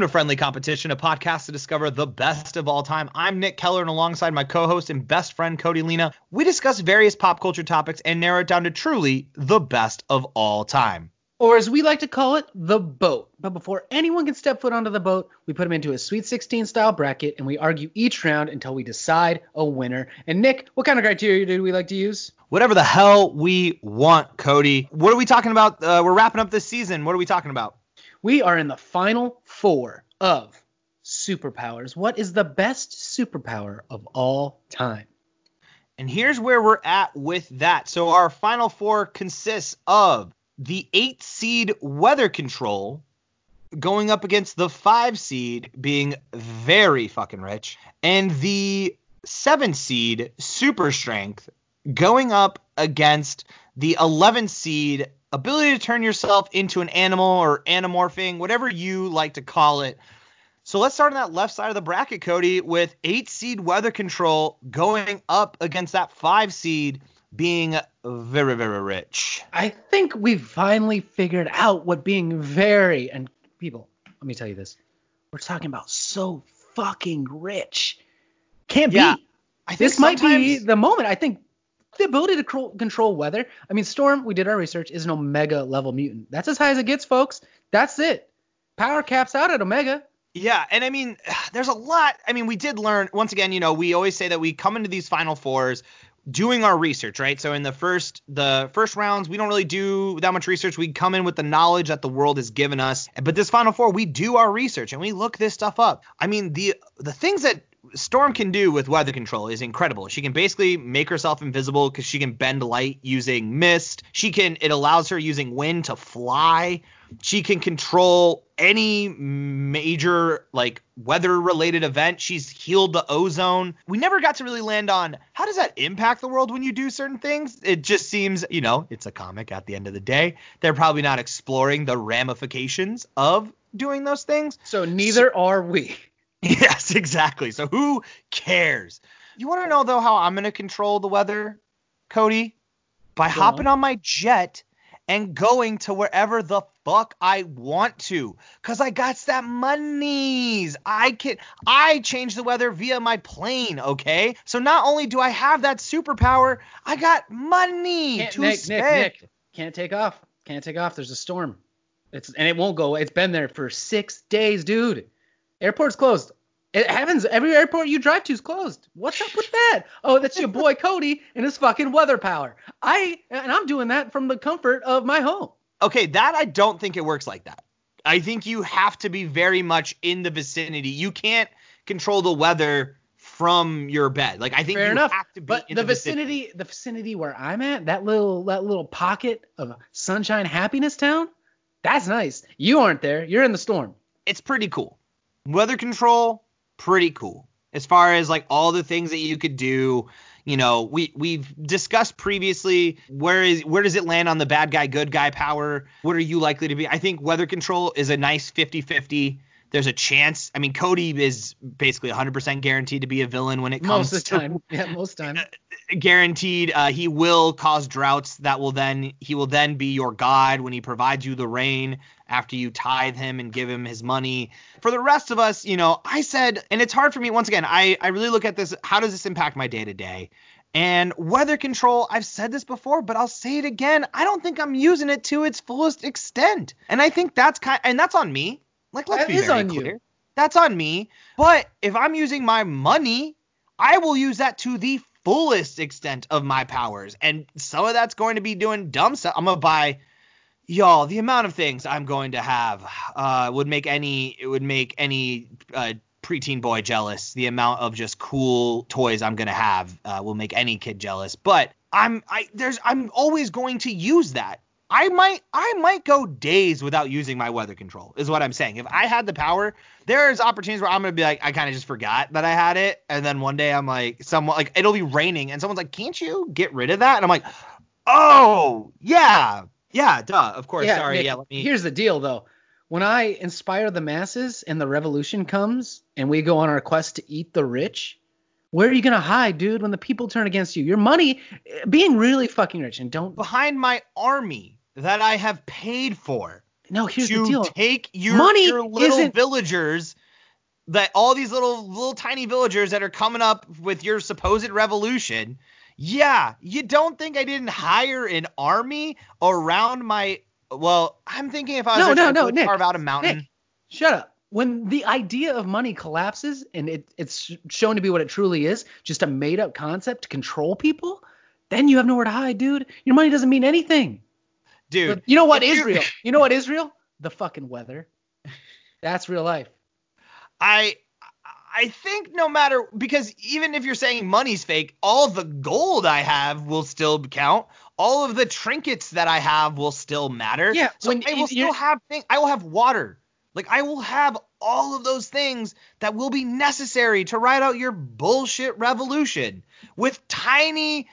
Welcome to Friendly Competition, a podcast to discover the best of all time. I'm Nick Keller, and alongside my co host and best friend Cody Lena, we discuss various pop culture topics and narrow it down to truly the best of all time. Or as we like to call it, the boat. But before anyone can step foot onto the boat, we put them into a Sweet 16 style bracket and we argue each round until we decide a winner. And Nick, what kind of criteria do we like to use? Whatever the hell we want, Cody. What are we talking about? Uh, we're wrapping up this season. What are we talking about? We are in the final four of superpowers. What is the best superpower of all time? And here's where we're at with that. So our final four consists of the eight seed weather control going up against the five seed being very fucking rich, and the seven seed super strength going up against the 11 seed ability to turn yourself into an animal or Animorphing, whatever you like to call it. So let's start on that left side of the bracket, Cody, with eight seed weather control going up against that five seed being very, very rich. I think we finally figured out what being very and people, let me tell you this. We're talking about so fucking rich. Can't Yeah, be. I think This might be the moment. I think the ability to control, weather. I mean, Storm, we did our research, is an Omega level mutant. That's as high as it gets, folks. That's it. Power caps out at Omega. Yeah, and I mean, there's a lot. I mean, we did learn once again. You know, we always say that we come into these final fours doing our research, right? So in the first the first rounds, we don't really do that much research. We come in with the knowledge that the world has given us. But this final four, we do our research and we look this stuff up. I mean, the the things that Storm can do with weather control is incredible. She can basically make herself invisible because she can bend light using mist. She can it allows her using wind to fly. She can control any major like weather related event. She's healed the ozone. We never got to really land on how does that impact the world when you do certain things? It just seems, you know, it's a comic at the end of the day. They're probably not exploring the ramifications of doing those things. So neither are we. Yes, exactly. So who cares? You want to know though how I'm going to control the weather, Cody? By Go hopping on. on my jet and going to wherever the fuck I want to cuz I got that monies. I can I change the weather via my plane, okay? So not only do I have that superpower, I got money Can't, to Nick, spend. Nick, Nick, can't take off. Can't take off. There's a storm. It's and it won't go. It's been there for six days, dude. Airport's closed. It happens. Every airport you drive to is closed. What's up with that? Oh, that's your boy Cody and his fucking weather power. I and I'm doing that from the comfort of my home. Okay, that I don't think it works like that. I think you have to be very much in the vicinity. You can't control the weather from your bed. Like I think Fair you enough. have to be But in the vicinity, the vicinity where I'm at, that little that little pocket of sunshine, happiness town, that's nice. You aren't there. You're in the storm. It's pretty cool. Weather control, pretty cool. As far as like all the things that you could do, you know, we we've discussed previously where is where does it land on the bad guy good guy power? What are you likely to be? I think weather control is a nice 50-50. There's a chance. I mean, Cody is basically 100% guaranteed to be a villain when it comes Most of the to time. Yeah, most time. guaranteed uh, he will cause droughts that will then he will then be your god when he provides you the rain after you tithe him and give him his money for the rest of us you know i said and it's hard for me once again i i really look at this how does this impact my day to day and weather control i've said this before but i'll say it again i don't think i'm using it to its fullest extent and i think that's kind and that's on me like let's That be is very on you. that's on me but if i'm using my money I will use that to the fullest extent of my powers. And some of that's going to be doing dumb stuff. I'm gonna buy y'all the amount of things I'm going to have uh, would make any it would make any uh, preteen boy jealous. The amount of just cool toys I'm gonna have uh, will make any kid jealous. But I'm I there's I'm always going to use that. I might I might go days without using my weather control is what I'm saying. If I had the power, there's opportunities where I'm gonna be like I kind of just forgot that I had it, and then one day I'm like someone like it'll be raining and someone's like, can't you get rid of that? And I'm like, oh yeah yeah duh of course sorry Nick, yeah let me Here's the deal, though. When I inspire the masses and the revolution comes and we go on our quest to eat the rich, where are you gonna hide, dude? When the people turn against you, your money, eh, being really fucking rich, and don't. behind my army that I have paid for. No, here's to the deal. take your, Money your little isn't- villagers that all these little little tiny villagers that are coming up with your supposed revolution. Yeah, you don't think I didn't hire an army around my well, I'm thinking if I was No, no, no, Nick, carve out a mountain. Nick, shut up. When the idea of money collapses and it, it's shown to be what it truly is, just a made up concept to control people, then you have nowhere to hide, dude. Your money doesn't mean anything. Dude, But you know what you- real? You know what is real? The fucking weather. That's real life. I I think no matter because even if you're saying money's fake, all the gold I have will still count. All of the trinkets that I have will still matter. Yeah, so when I will still have things. I will have water. Like I will have all of those things that will be necessary to ride out your bullshit revolution with tiny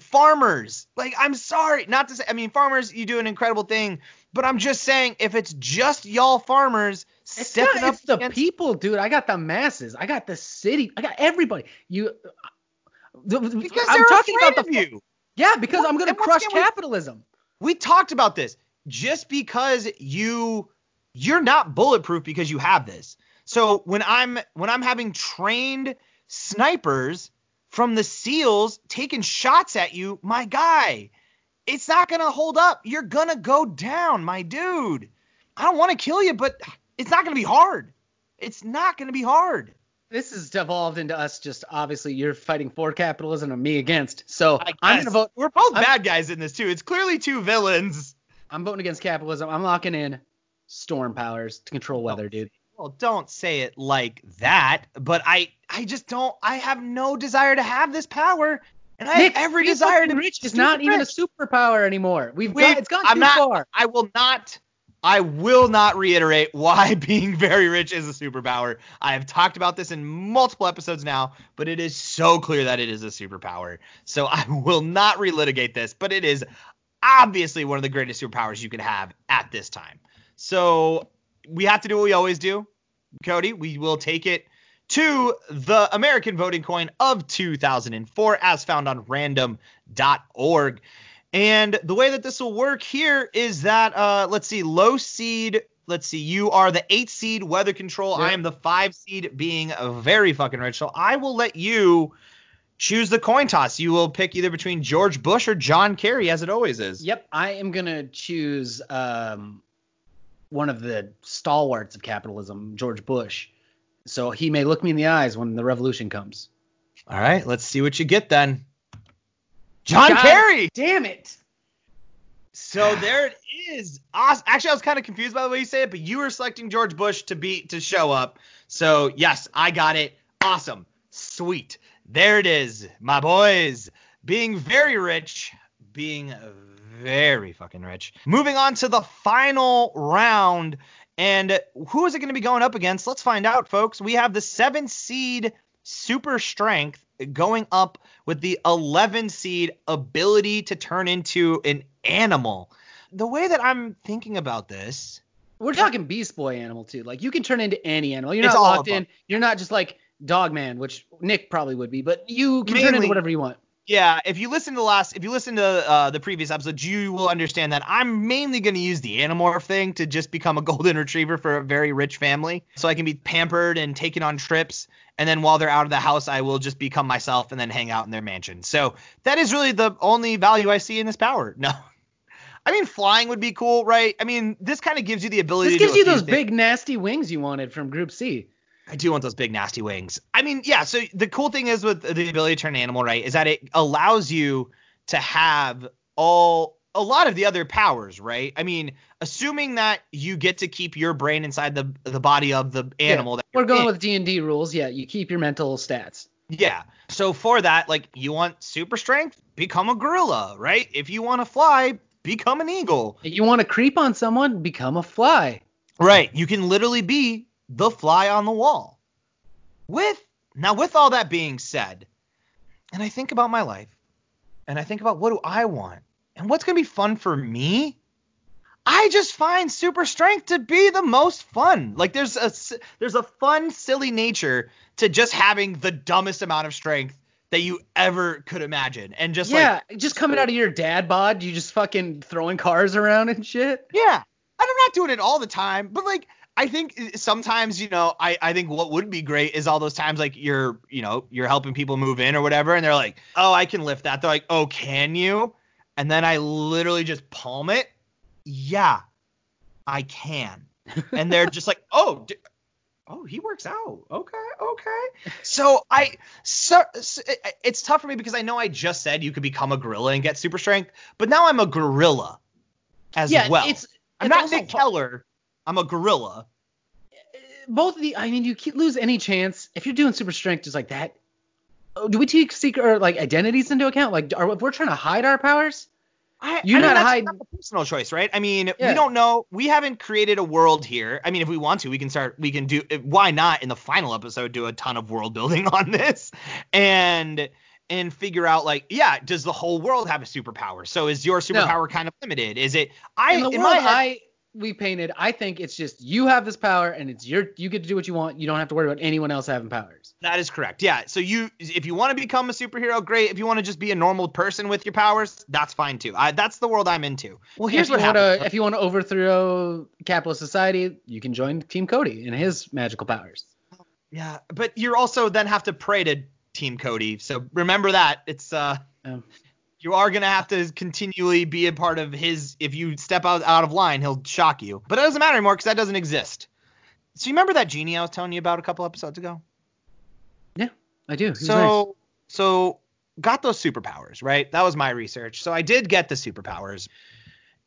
farmers. Like I'm sorry, not to say. I mean, farmers, you do an incredible thing, but I'm just saying if it's just y'all farmers It's stepping not, up it's the against people, dude. I got the masses. I got the city. I got everybody. You. the- the- because I'm talking about the you. Yeah, because What- I'm gonna crush again, we- capitalism. we talked about this just because you you're not bulletproof because you have this so when i'm when i'm having trained snipers from the seals taking shots at you my guy it's not gonna hold up you're gonna go down my dude i don't want to kill you but it's not gonna be hard it's not gonna be hard This has devolved into us just obviously you're fighting for capitalism and me against. So I'm gonna vote. we're both I'm- bad guys in this too it's clearly two villains I'm voting against capitalism. I'm locking in storm powers to control weather, dude. Well, don't say it like that, but I I just don't I have no desire to have this power and I Nick, have every desire to rich is not even a superpower anymore. We've We've- got it's gone I'm too not far. I will not I will not reiterate why being very rich is a superpower. I have talked about this in multiple episodes now, but it is so clear that it is a superpower. So I will not relitigate this, but it is obviously one of the greatest superpowers you could have at this time. So we have to do what we always do, Cody. We will take it to the American voting coin of 2004 as found on random.org. And the way that this will work here is that uh, let's see, low seed. Let's see, you are the eight seed weather control. Yeah. I am the five seed being very fucking rich. So I will let you choose the coin toss. You will pick either between George Bush or John Kerry, as it always is. Yep, I am gonna choose um, one of the stalwarts of capitalism, George Bush. So he may look me in the eyes when the revolution comes. All right, let's see what you get then. John God Kerry. Damn it! So there it is. Awesome. Actually, I was kind of confused by the way you say it, but you were selecting George Bush to be to show up. So yes, I got it. Awesome. Sweet. There it is, my boys. Being very rich, being very fucking rich. Moving on to the final round. And who is it going to be going up against? Let's find out, folks. We have the seven seed super strength going up with the 11 seed ability to turn into an animal. The way that I'm thinking about this, We're talking Beast Boy animal too. Like you can turn into any animal. You're not locked in. You're not just like Dog Man, which Nick probably would be, but you can turn into whatever you want. Yeah, if you listen to the last, if you listen to uh, the previous episodes, you will understand that I'm mainly going to use the Animorph thing to just become a golden retriever for a very rich family, so I can be pampered and taken on trips. And then while they're out of the house, I will just become myself and then hang out in their mansion. So that is really the only value I see in this power. No. I mean, flying would be cool, right? I mean, this kind of gives you the ability This gives you those things. big nasty wings you wanted from Group C. I do want those big nasty wings. I mean, yeah. So the cool thing is with the ability to turn animal, right, is that it allows you to have all a lot of the other powers, right? I mean, assuming that you get to keep your brain inside the the body of the animal that We're going in. with D and D rules. Yeah, you keep your mental stats. Yeah. So for that, like you want super strength, become a gorilla, right? If you want to fly, become an eagle. If you want to creep on someone, become a fly. Right. You can literally be the fly on the wall. With now with all that being said, and I think about my life, and I think about what do I want, and what's gonna be fun for me. I just find super strength to be the most fun. Like there's a there's a fun, silly nature to just having the dumbest amount of strength that you ever could imagine, and just yeah, like just coming out of your dad bod, you just fucking throwing cars around and shit. Yeah. And I'm not doing it all the time, but like I think eh, sometimes, you know, I, I think what would be great is all those times like you're, you know, you're helping people move in or whatever, and they're like, oh, I can lift that. They're like, oh, can you? And then I literally just palm it. Yeah, I can. And they're just like, oh, d- oh, he works out. Okay, okay. So I, so, so it- eh, eh, it's tough for me because I know I just said you could become a gorilla and get super strength, but now I'm a gorilla as yeah, well. it's I'm it's not Nick Keller. I'm a gorilla. both of the I mean you lose any chance if you're doing super strength just like that. Do we take secret or like identities into account? Like, are if we're trying to hide our powers? I, You're I not hiding- not a personal choice, right? I mean, Yeah. we don't know. We haven't created a world here. I mean, if we want to, we can start. We can do. Why not in the final episode do a ton of world building on this, and and figure out like, yeah, does the whole world have a superpower? So is your superpower kind of limited? Is it? I in in my head, I we painted, I think it's just you have this power and it's your you get to do what you want. You don't have to worry about anyone else having powers. that is correct. Yeah. So you, if you want to become a superhero, great. If you want to just be a normal person with your powers, that's fine too. I, that's the world I'm into. Well, here's what happens. Wanna, if you want to overthrow capitalist society, you can join Team Cody and his magical powers. Yeah, but you also then have to pray to Team Cody. So remember that. It's uh Um, you are gonna have to continually be a part of his if you step out out of line, he'll shock you. But it doesn't matter anymore because that doesn't exist. So you remember that genie I was telling you about a couple episodes ago? yeah, I do. So nice. so got those superpowers, right? That was my research. So I did get the superpowers.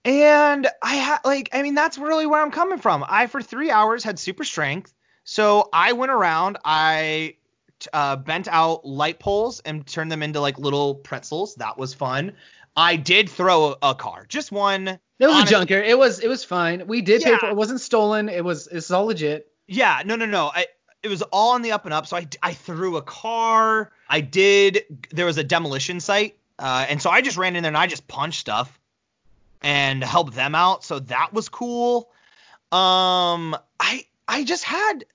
And I had like I mean that's really where I'm coming from. I for 3 hours had super strength. So I went around, I uh, bent out light poles and turned them into like little pretzels. That was fun. I did throw a, a car, just one. It was honest- a junker. It was it was fine. We did pay Yeah. for it. wasn't stolen. It was it's all legit. Yeah, no, no, no. I it was all on the up and up. So I I threw a car. I did. There was a demolition site, uh, and so I just ran in there and I just punched stuff and helped them out. So that was cool. Um, I I just had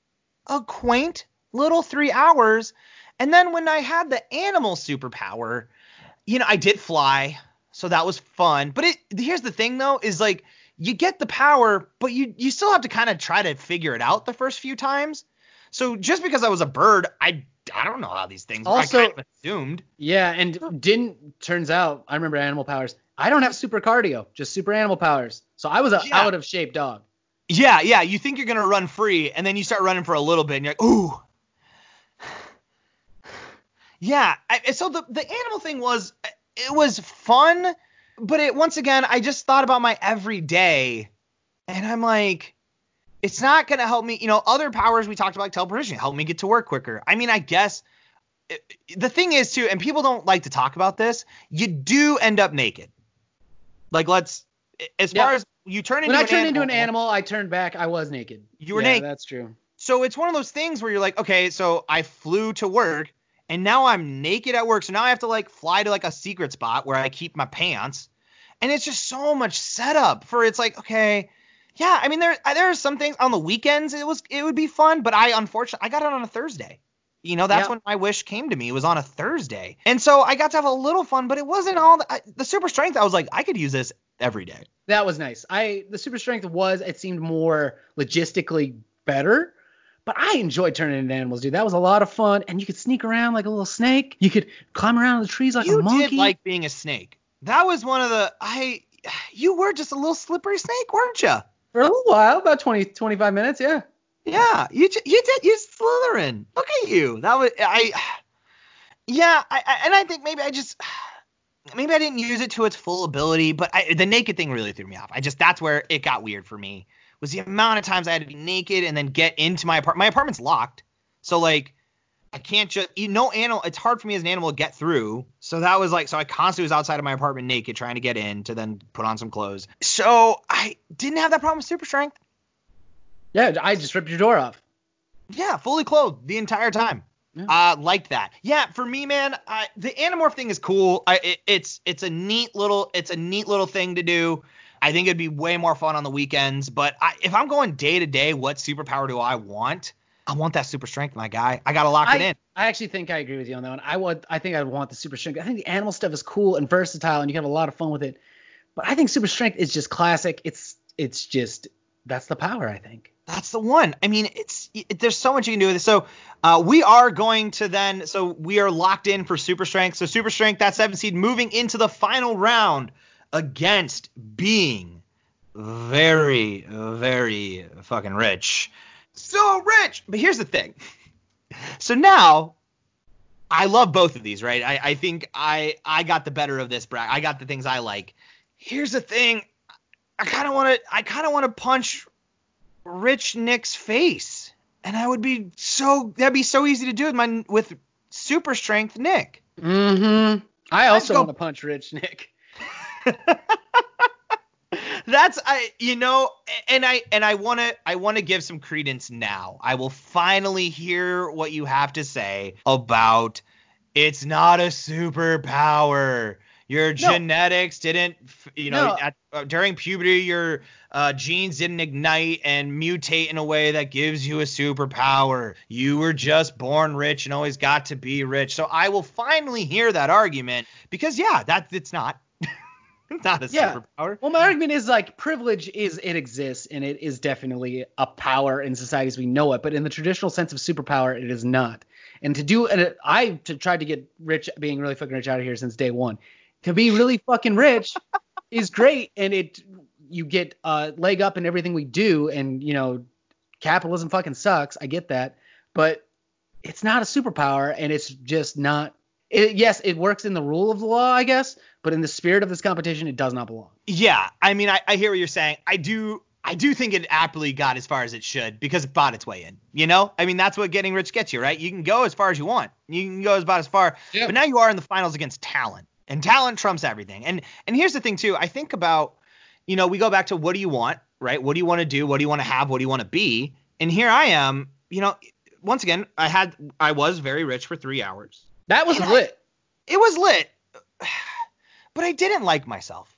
a quaint little three hours, and then when I had the animal superpower, you know, I did fly, so that was fun. But it here's the thing though, is like you get the power, but you you still have to kind of try to figure it out the first few times. So just because I was a bird, I I don't know how these things. Also- I kind of assumed. Yeah, and didn't turns out I remember animal powers. I don't have super cardio, just super animal powers. So I was a Yeah. out of shape dog. Yeah, yeah. You think you're gonna run free, and then you start running for a little bit, and you're like, ooh. Yeah. I, so the the animal thing was it was fun, but it once again I just thought about my everyday, and I'm like, it's not gonna help me. You know, other powers we talked about like teleportation help me get to work quicker. I mean, I guess. it- The thing is too, and people don't like to talk about this. You do end up naked. Like let's, as Yeah. far as you turn into When I an turned into an animal- animal, I turned back. I was naked. You were yeah, naked. That's true. So it's one of those things where you're like, okay, so I flew to work and now I'm naked at work. So now I have to like fly to like a secret spot where I keep my pants. And it's just so much setup for it's like, okay, yeah, I mean there there are some things on the weekends it was it would be fun, but I unfortunately I got it on a Thursday. You know, that's Yeah. when my wish came to me. It was on a Thursday. And so I got to have a little fun, but it wasn't all the, I, the super strength. I was like, I could use this every day. That was nice. I the super strength was it seemed more logistically better, but I enjoyed turning into animals, dude. That was a lot of fun, and you could sneak around like a little snake. You could climb around the trees like you a monkey. You did like being a snake. That was one of the I. You were just a little slippery snake, weren't you? for a little while, about 20, 25 minutes, yeah. Yeah, you you did you Slytherin. Look at you. That was I. Yeah, I, I and I think maybe I just maybe I didn't use it to its full ability, but I, the naked thing really threw me off. I just that's where it got weird for me. Was the amount of times I had to be naked and then get into my apartment. My apartment's locked, so like I can't just you no animal. It's hard for me as an animal to get through. So that was like so I constantly was outside of my apartment naked trying to get in to then put on some clothes. So I didn't have that problem with super strength. Yeah, I just ripped your door off. Yeah, fully clothed the entire time. Yeah. Uh, liked that. Yeah, for me, man, I, the Animorph thing is cool. I, it, it's it's a neat little it's a neat little thing to do. I think it'd be way more fun on the weekends. But I, if I'm going day to day, what superpower do I want? I want that super strength, my guy. I gotta lock it in. I actually think I agree with you on that one. I would I think I want the super strength. I think the animal stuff is cool and versatile and you can have a lot of fun with it. But I think super strength is just classic. It's it's just That's the power, I think. That's the one. I mean, it's it, there's so much you can do with it. So uh, we are going to then. So we are locked in for super strength. So super strength, that seven seed, moving into the final round against being very, very fucking rich. So rich. But here's the thing. So now I love both of these, right? I, I think I I got the better of this bracket. I got the things I like. Here's the thing. I kind of want to I kind of want to punch Rich Nick's face, and I would be so that'd be so easy to do with my with super strength Nick. Mm-hmm. I also go- want to punch Rich Nick. That's I you know and I and I want to I want to give some credence now. I will finally hear what you have to say about it's not a superpower. Your genetics didn't you know No. at, uh, during puberty your uh, genes didn't ignite and mutate in a way that gives you a superpower. You were just born rich and always got to be rich. So I will finally hear that argument because yeah, that it's not not a Yeah. superpower. Well, my argument is like privilege is it exists and it is definitely a power in society as we know it, but in the traditional sense of superpower, it is not. And to do, and I to tried to get rich, being really fucking rich out of here since day one. To be really fucking rich is great, and it you get a leg up in everything we do, and you know, capitalism fucking sucks. I get that, but it's not a superpower, and it's just not. It, yes, it works in the rule of law, I guess, but in the spirit of this competition, it does not belong. Yeah, I mean, I, I hear what you're saying. I do, I do think it aptly got as far as it should because it bought its way in. You know, I mean, that's what getting rich gets you, right? You can go as far as you want. You can go about as far, Yeah. but now you are in the finals against talent, and talent trumps everything. And and here's the thing too. I think about, you know, we go back to what do you want, right? What do you want to do? What do you want to have? What do you want to be? And here I am. You know, once again, I had, I was very rich for three hours. That was And I- lit. it was lit but i didn't like myself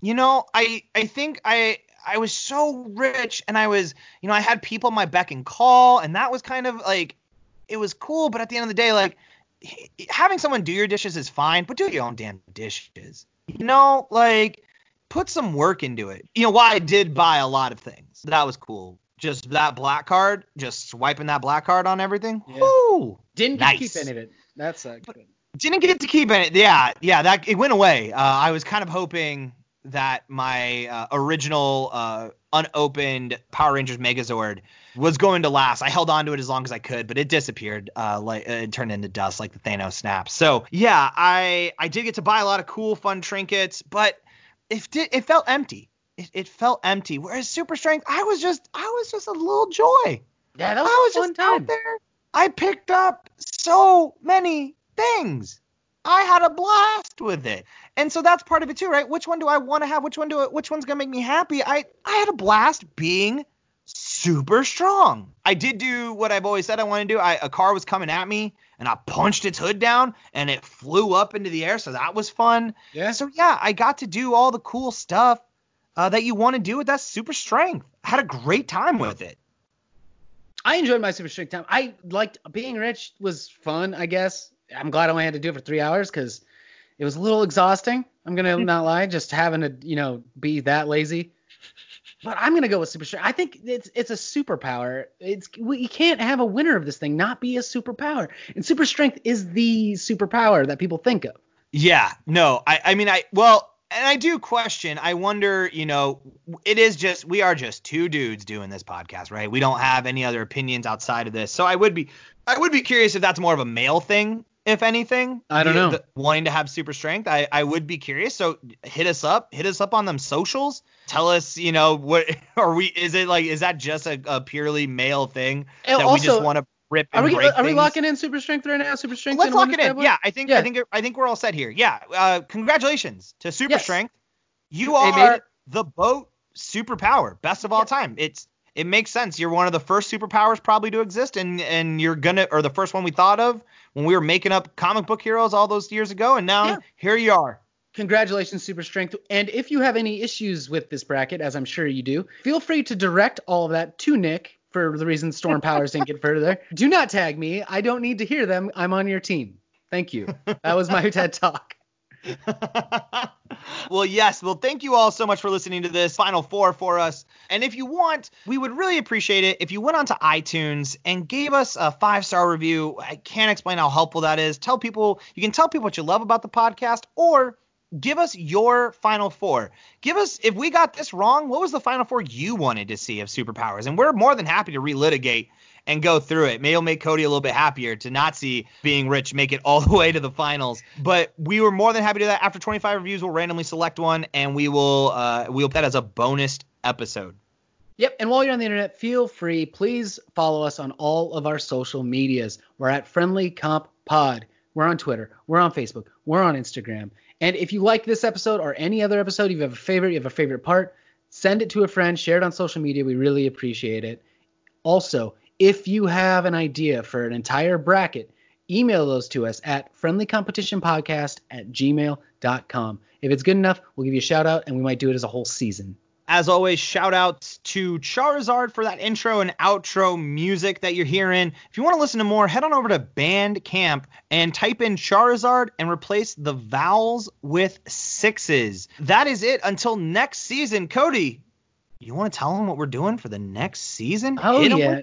you know i i think i i was so rich and i was you know i had people my beck and call and that was kind of like it was cool but at the end of the day like having someone do your dishes is fine but do your own damn dishes you know like put some work into it you know why i did buy a lot of things that was cool just that black card just swiping that black card on everything Yeah. Woo! Didn't get Nice. keep any of it. That sucked. didn't get to keep it. Yeah, yeah, that it went away. Uh, I was kind of hoping that my uh, original uh, unopened Power Rangers Megazord was going to last. I held on to it as long as I could, but it disappeared. Uh, like it turned into dust, like the Thanos snap. So yeah, I I did get to buy a lot of cool, fun trinkets, but it did it felt empty. It, it felt empty. Whereas Super Strength, I was just I was just a little joy. Yeah, that I was, was a fun just out time. there. I picked up so many things. I had a blast with it. And so that's part of it too, right? Which one do I want to have? Which one do I, which one's going to make me happy? I I had a blast being super strong. I did do what I've always said I want to do. I a car was coming at me and I punched its hood down and it flew up into the air, so that was fun. Yeah. So yeah, I got to do all the cool stuff uh, that you want to do with that super strength. I had a great time with it. I enjoyed my super strength time. I liked being rich was fun, I guess. I'm glad I only had to do it for three hours because it was a little exhausting. I'm gonna not lie, just having to, you know, be that lazy. But I'm gonna go with super strength. I think it's it's a superpower. It's we, you can't have a winner of this thing not be a superpower. And super strength is the superpower that people think of. Yeah, no, I, I mean, I, well, and I do question, I wonder, you know, it is just, we are just two dudes doing this podcast, right? We don't have any other opinions outside of this. So I would be, I would be curious if that's more of a male thing, if anything. I don't The- know. the- wanting to have super strength. I, I would be curious. So hit us up, hit us up on them socials. Tell us, you know, what, are we, is it like, is that just a, a purely male thing And that we just want to rip Are we are we locking in super strength right now? Super strength. Let's lock it in. Yeah, I think Yeah. I think I think we're all set here. Yeah. Uh, congratulations to Super Yes. Strength. You They are the boat superpower, best of all Yeah. time. It's it makes sense. You're one of the first superpowers probably to exist, and and you're gonna or the first one we thought of when we were making up comic book heroes all those years ago, and now Yeah. here you are. Congratulations, Super Strength. And if you have any issues with this bracket, as I'm sure you do, feel free to direct all of that to Nick for the reason Storm Powers didn't get further. There. Do not tag me. I don't need to hear them. I'm on your team. Thank you. That was my TED talk. well, yes. Well, thank you all so much for listening to this Final Four for us. And if you want, we would really appreciate it if you went onto iTunes and gave us a five star review. I can't explain how helpful that is. Tell people, you can tell people what you love about the podcast or give us your final four. Give us if we got this wrong, what was the final four you wanted to see of superpowers? And we're more than happy to relitigate and go through it. Maybe it'll make Cody a little bit happier to not see being rich make it all the way to the finals. But we were more than happy to do that. After 25 reviews, we'll randomly select one and we will uh, we'll put that as a bonus episode. Yep, and while you're on the internet, feel free, please follow us on all of our social medias. We're at Friendly Comp Pod. We're on Twitter, we're on Facebook, we're on Instagram. And if you like this episode or any other episode, if you have a favorite, you have a favorite part, send it to a friend, share it on social media. We really appreciate it. Also, if you have an idea for an entire bracket, email those to us at friendlycompetitionpodcast at gmail.com. If it's good enough, we'll give you a shout out and we might do it as a whole season. As always, shout outs to Charizard for that intro and outro music that you're hearing. If you want to listen to more, head on over to Bandcamp and type in Charizard and replace the vowels with sixes. That is it until next season. Cody, you want to tell them what we're doing for the next season? Oh, yeah.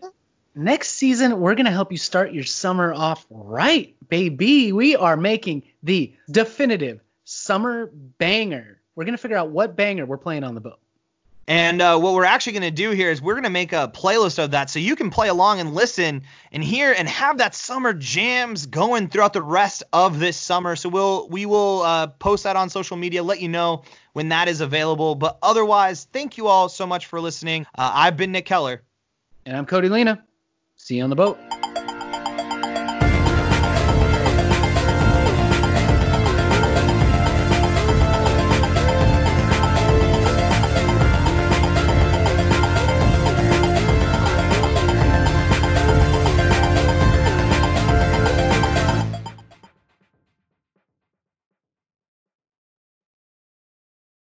Next season, we're going to help you start your summer off right, baby. We are making the definitive summer banger. We're going to figure out what banger we're playing on the boat. And uh, what we're actually going to do here is we're going to make a playlist of that so you can play along and listen and hear and have that summer jams going throughout the rest of this summer. So we'll we will uh, post that on social media, let you know when that is available. But otherwise, thank you all so much for listening. Uh, I've been Nick Keller, and I'm Cody Lena. See you on the boat.